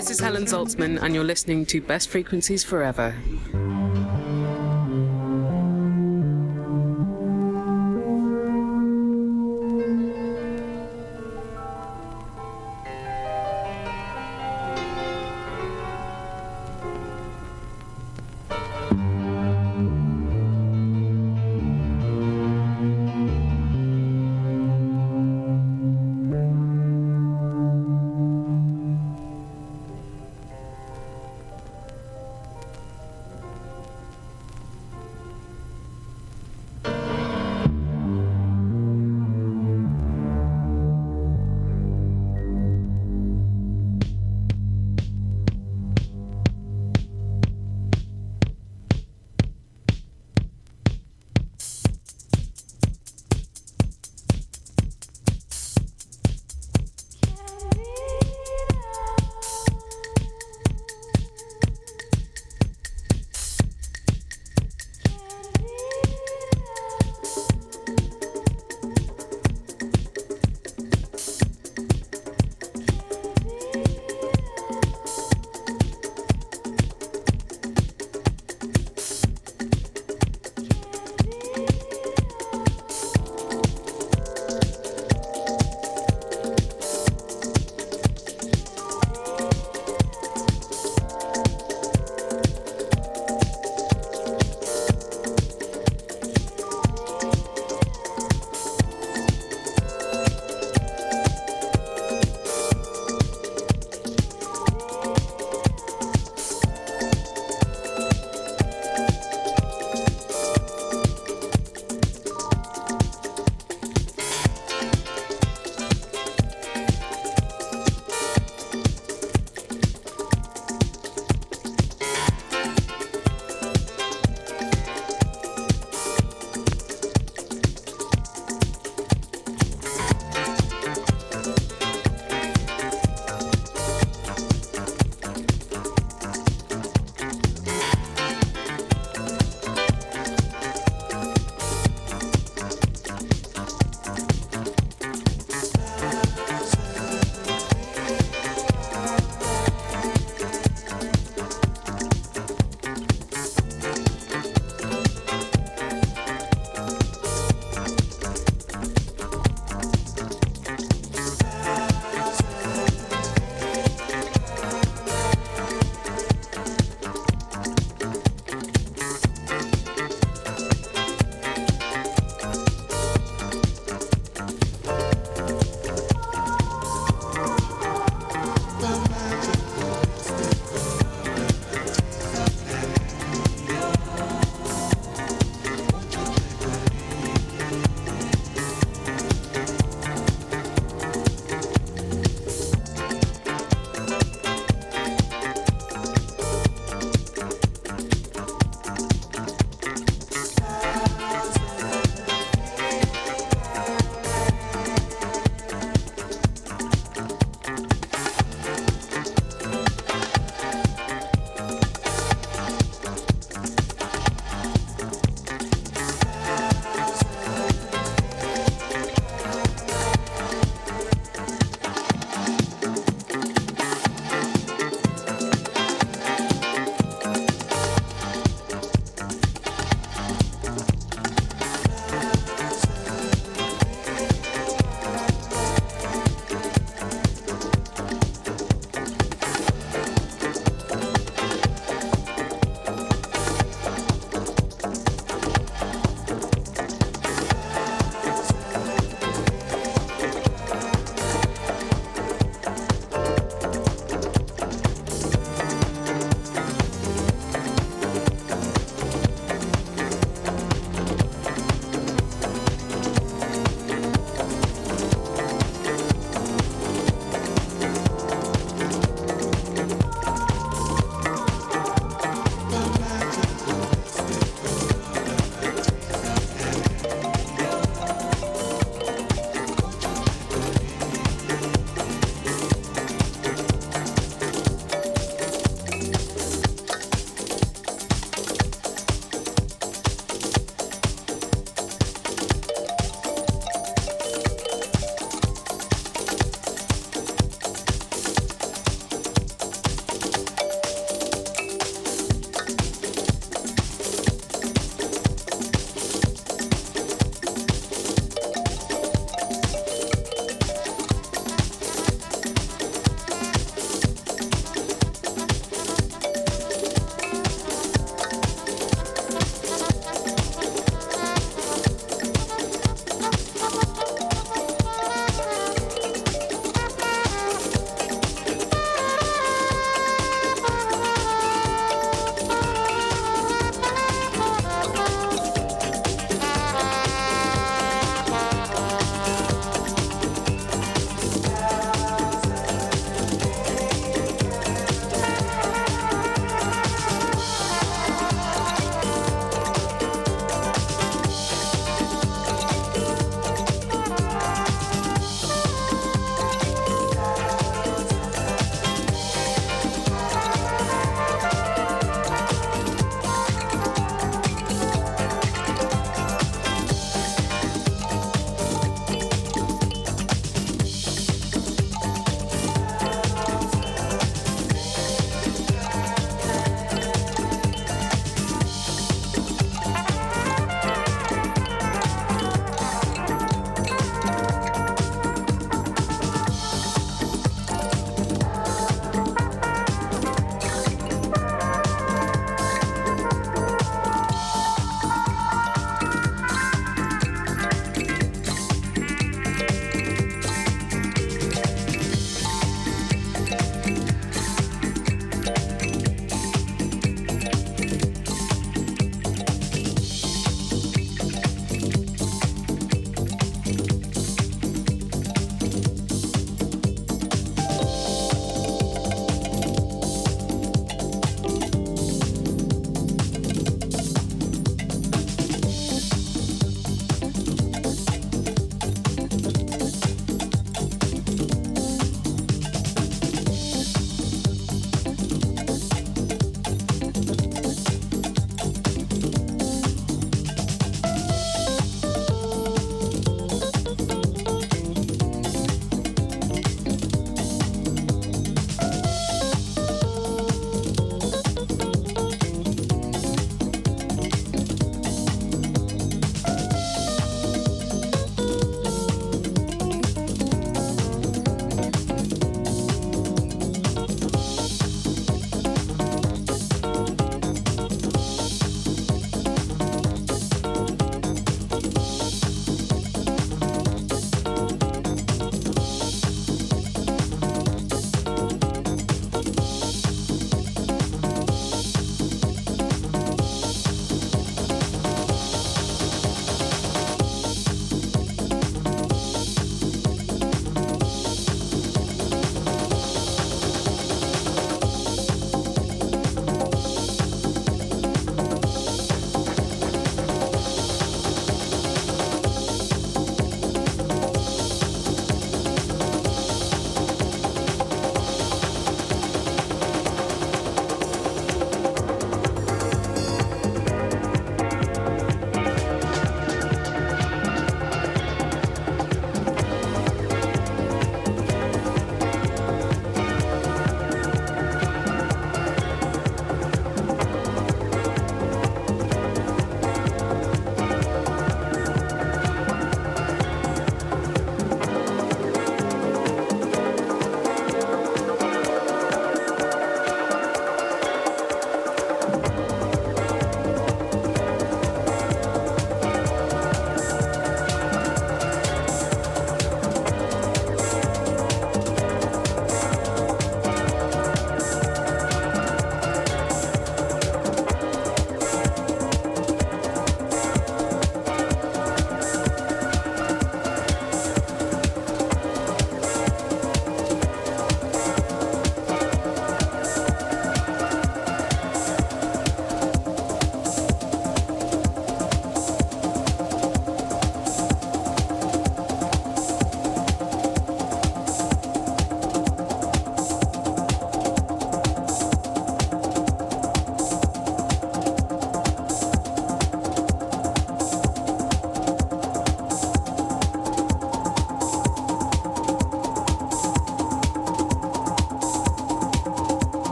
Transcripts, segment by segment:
This is Helen Zaltzman, and you're listening to Best Frequencies Forever.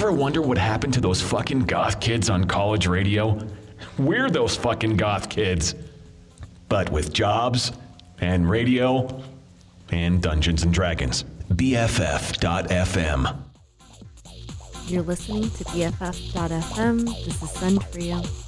Ever wonder what happened to those fucking goth kids on college radio? We're those fucking goth kids. But with jobs and radio and Dungeons and Dragons. BFF.FM. You're listening to BFF.FM. This is Sun Trio. Tell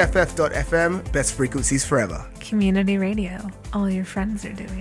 BFF.FM, best frequencies forever. Community radio. All your friends are doing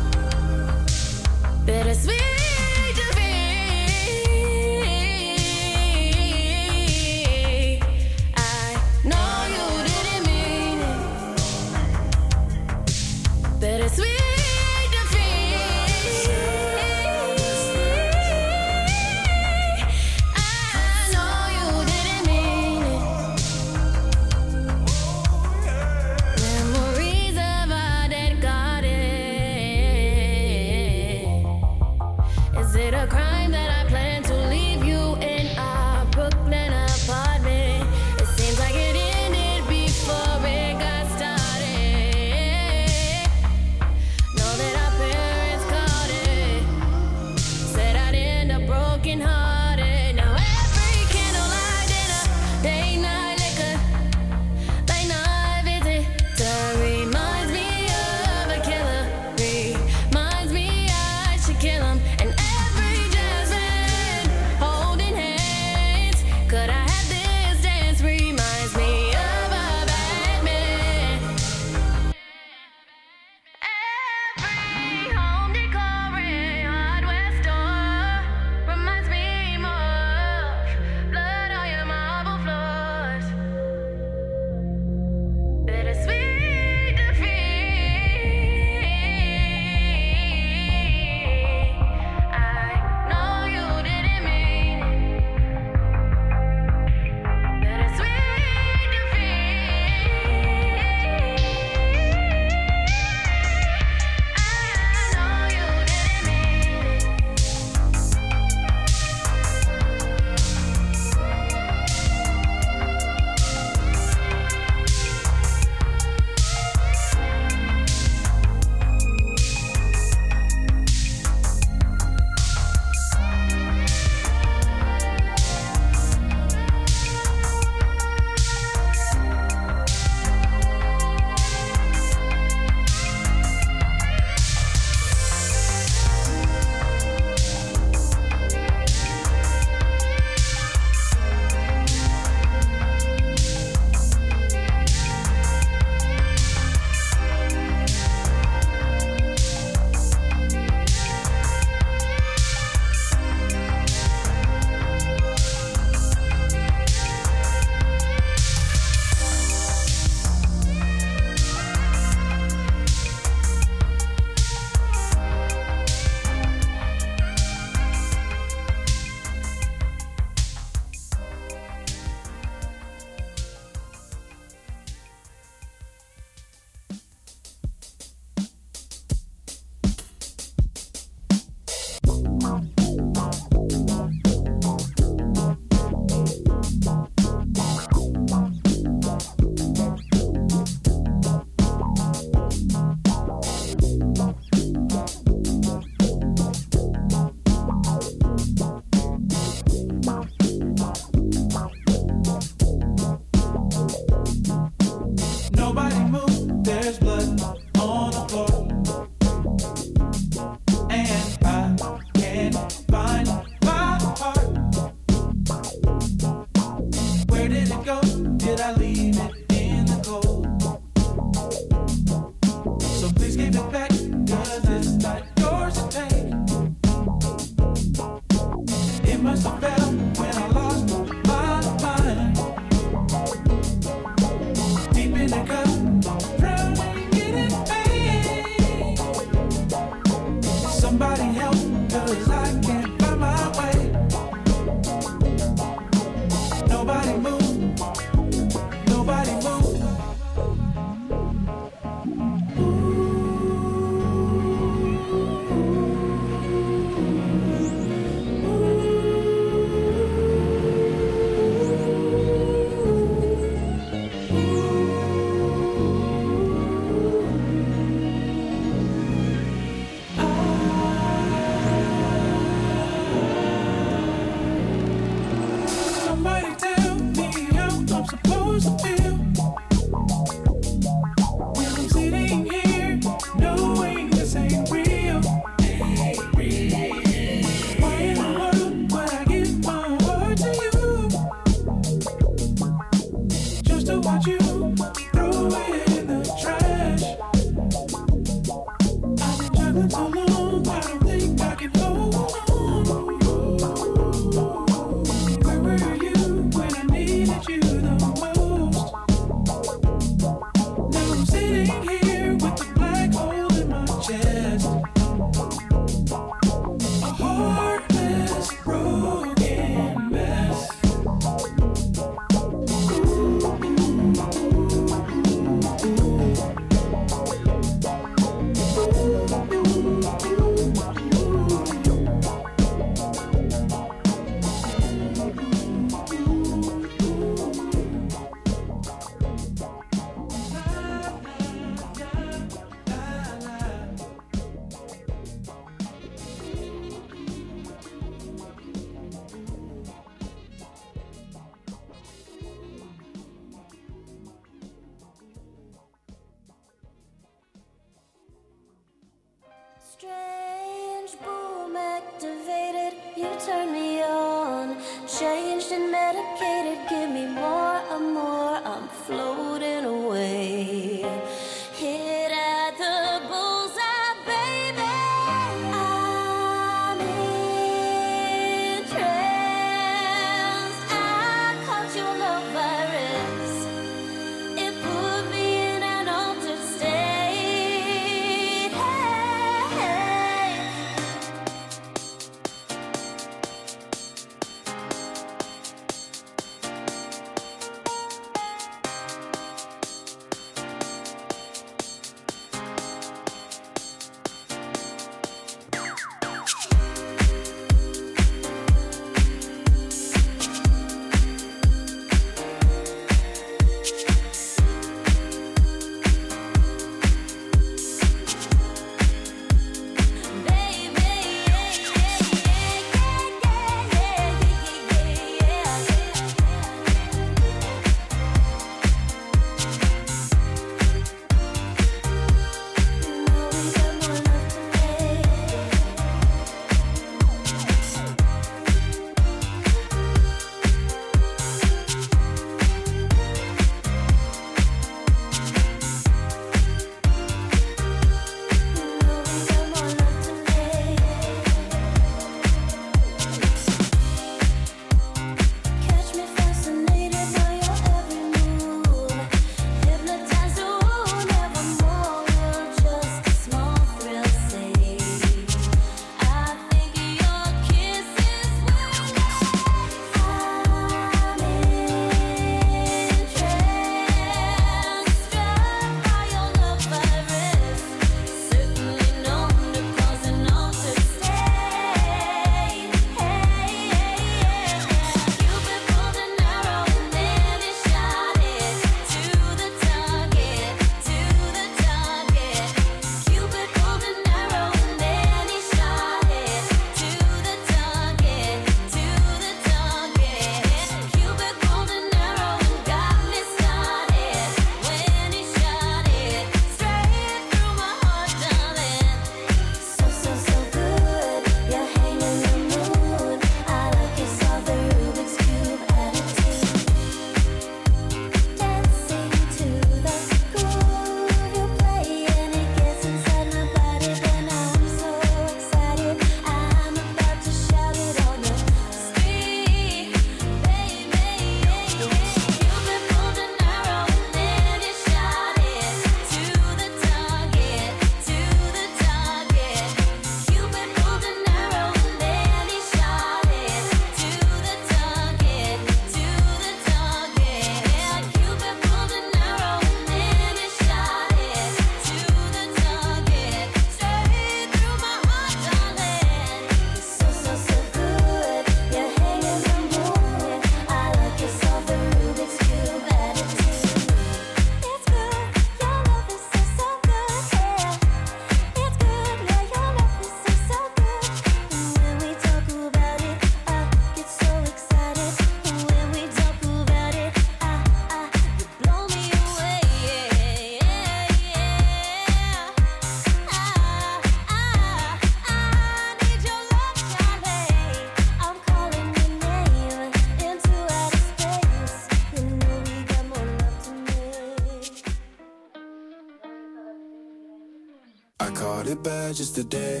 bad just today.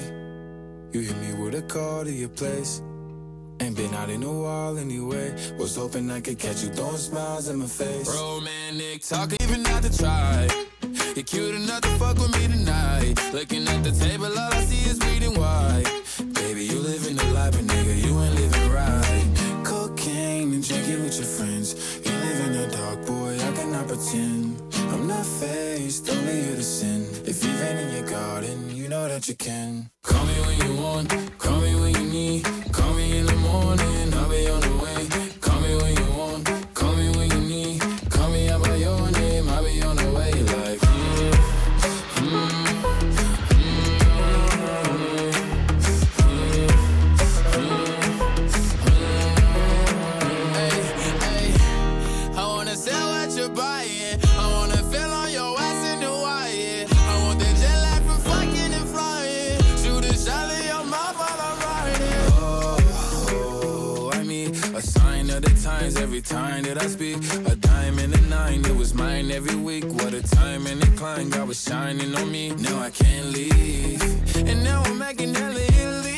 You hit me with a call to your place. Ain't been out in a while anyway. Was hoping I could catch you throwing smiles in my face. Romantic talk, even not to try. You're cute enough to fuck with me tonight. Looking at the table, all I see is bleeding white. Baby, you livin' the life, but nigga, you ain't living right. Cocaine and drinking with your friends. You live in the dark, boy, I cannot pretend. I'm not faced, only you to sin. If you've in your garden, that you can. Call me when you want. the time and incline, God was shining on me. Now I can't leave. And now I'm making hella illy.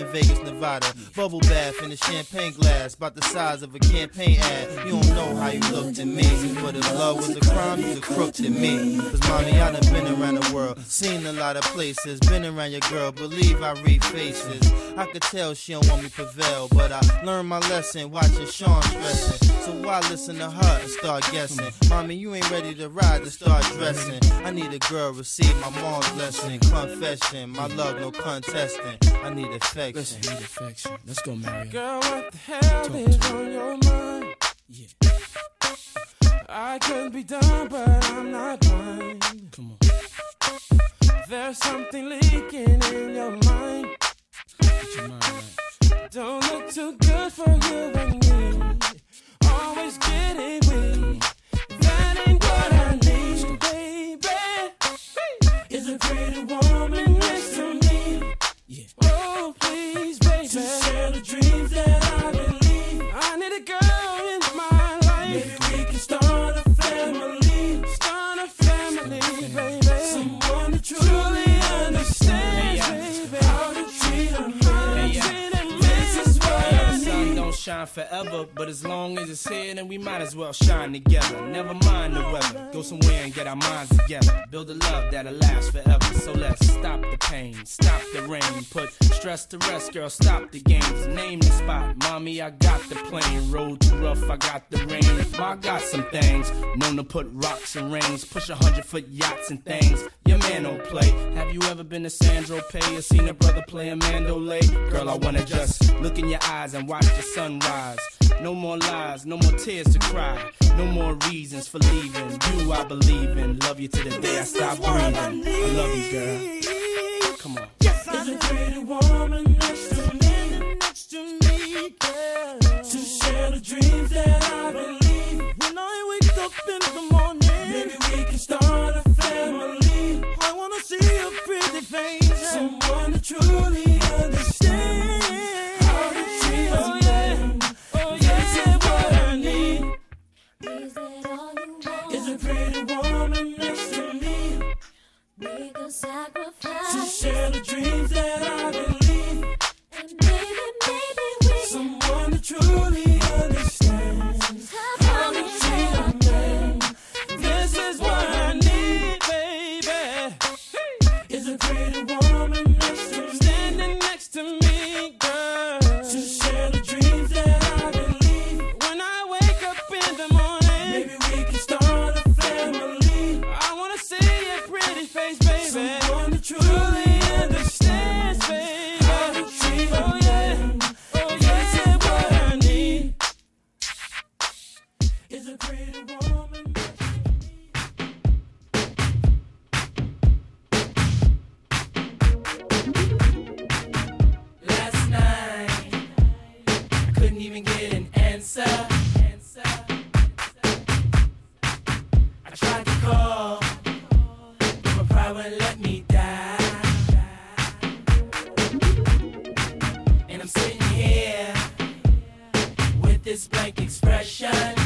In Vegas, Nevada. Bubble bath in a champagne glass, about the size of a campaign ad. You don't know how you looked at me, but if love was a crime, you's a crook to me. Cause mommy, I done been around the world, seen a lot of places, been around your girl. Believe I read faces. I could tell she don't want me prevail, but I learned my lesson watching Sean stressing. So why listen to her and start guessing? Mommy, you ain't ready to ride to start dressing. I need a girl receive my mom's blessing, confession. My love, no contesting. I need affection. Listen, need affection. Let's go, Mario. Girl, what the hell is on your mind? Yeah. I could be dumb, but I'm not blind. Come on. There's something leaking in we might as well shine together. Never mind the weather, go somewhere and get our minds together. Build a love that'll last forever. So let's stop the pain, stop the rain, put stress to rest, girl. Stop the games, name the spot. Mommy, I got the plane. Road too rough, I got the rain. I got some things known to put rocks and rings, push a hundred foot yachts and things. Your man don't play. Have you ever been to Sandro Pay or seen a brother play a mandolay? Girl, I wanna just look in your eyes and watch the sunrise. No more lies, no more tears to cry. No more reasons for leaving. You, I believe in. Love you to the day I stop breathing. I love you, girl. Come on. Yes, I Is a pretty woman next to me, next to me, girl. To share the dreams that I believe. When I wake up in the morning, see a pretty face, someone that truly understands how to treat a man. Oh yeah, what I need Is that all you want? is a pretty woman next to me. Make a sacrifice To share the dreams that I believe. And baby, maybe we Someone that truly this blank expression.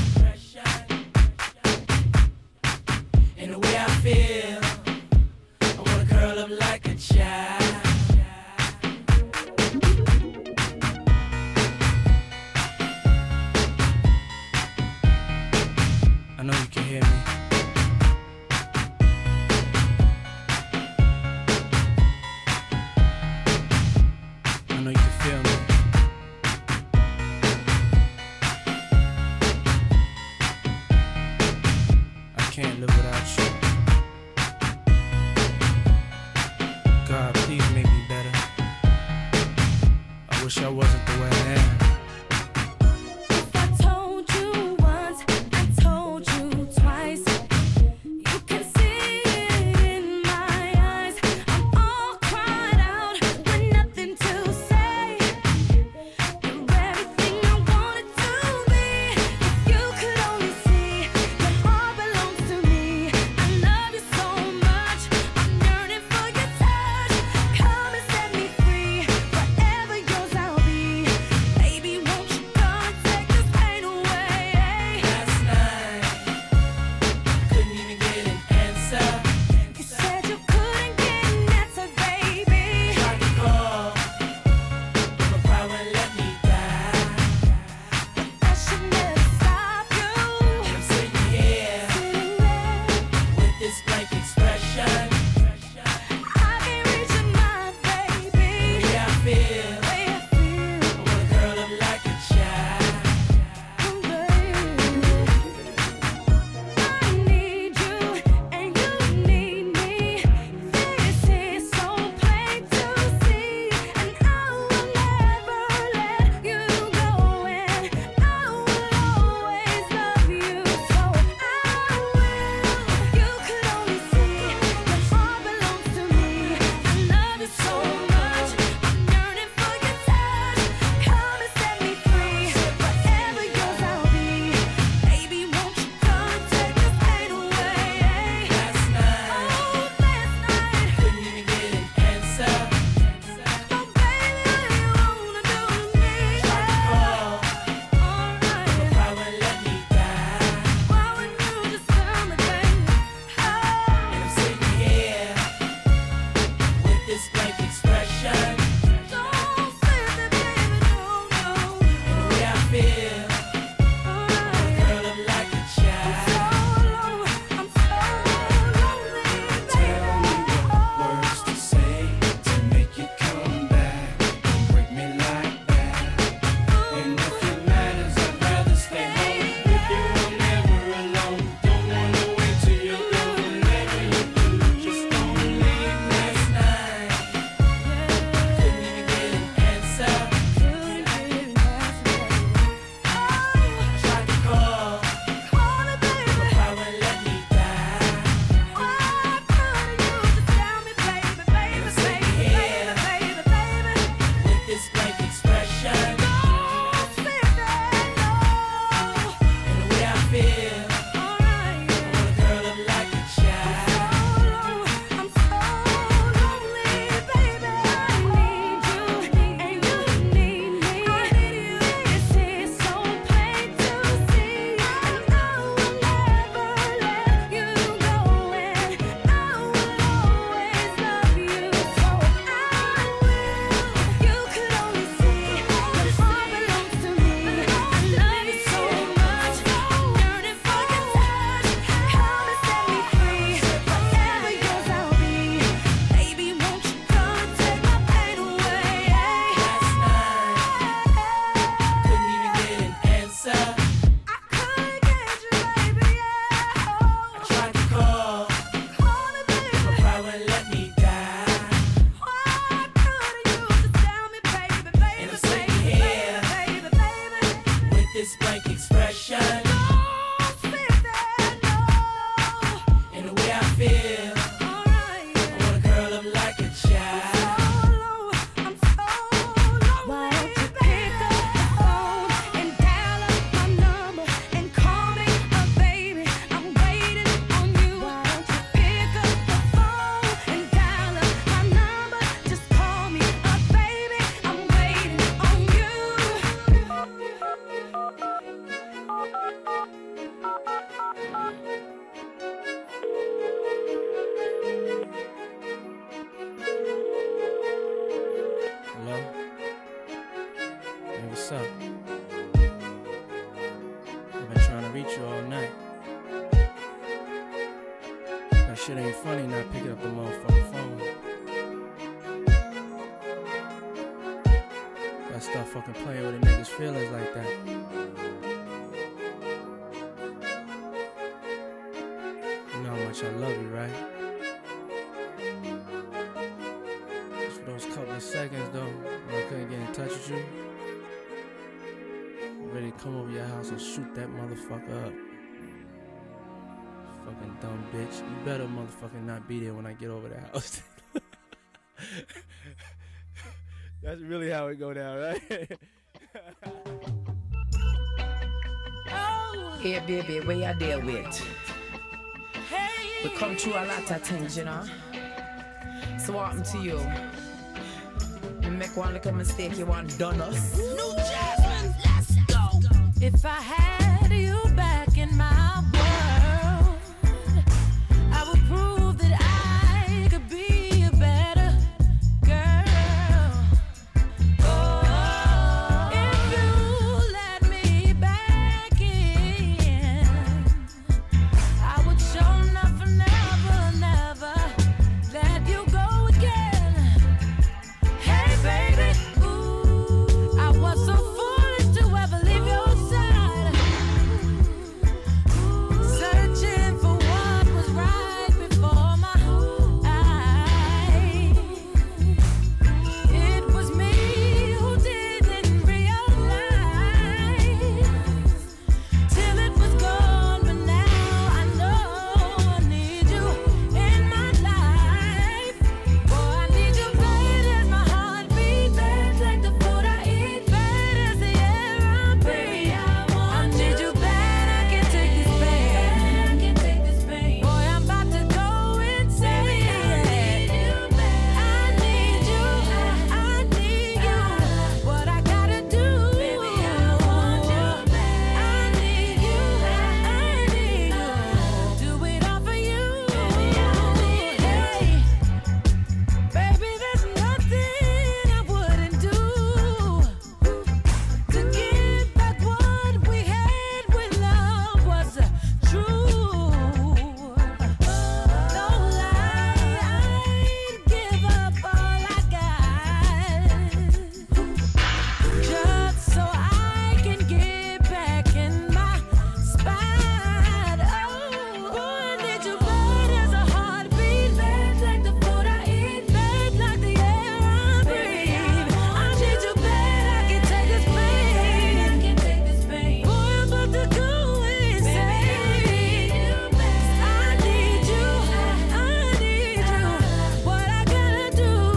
deal with. We come through a lot of things, you know. So what happened to you? You make one little mistake, you want done us. New Jasmine, let's go. If I had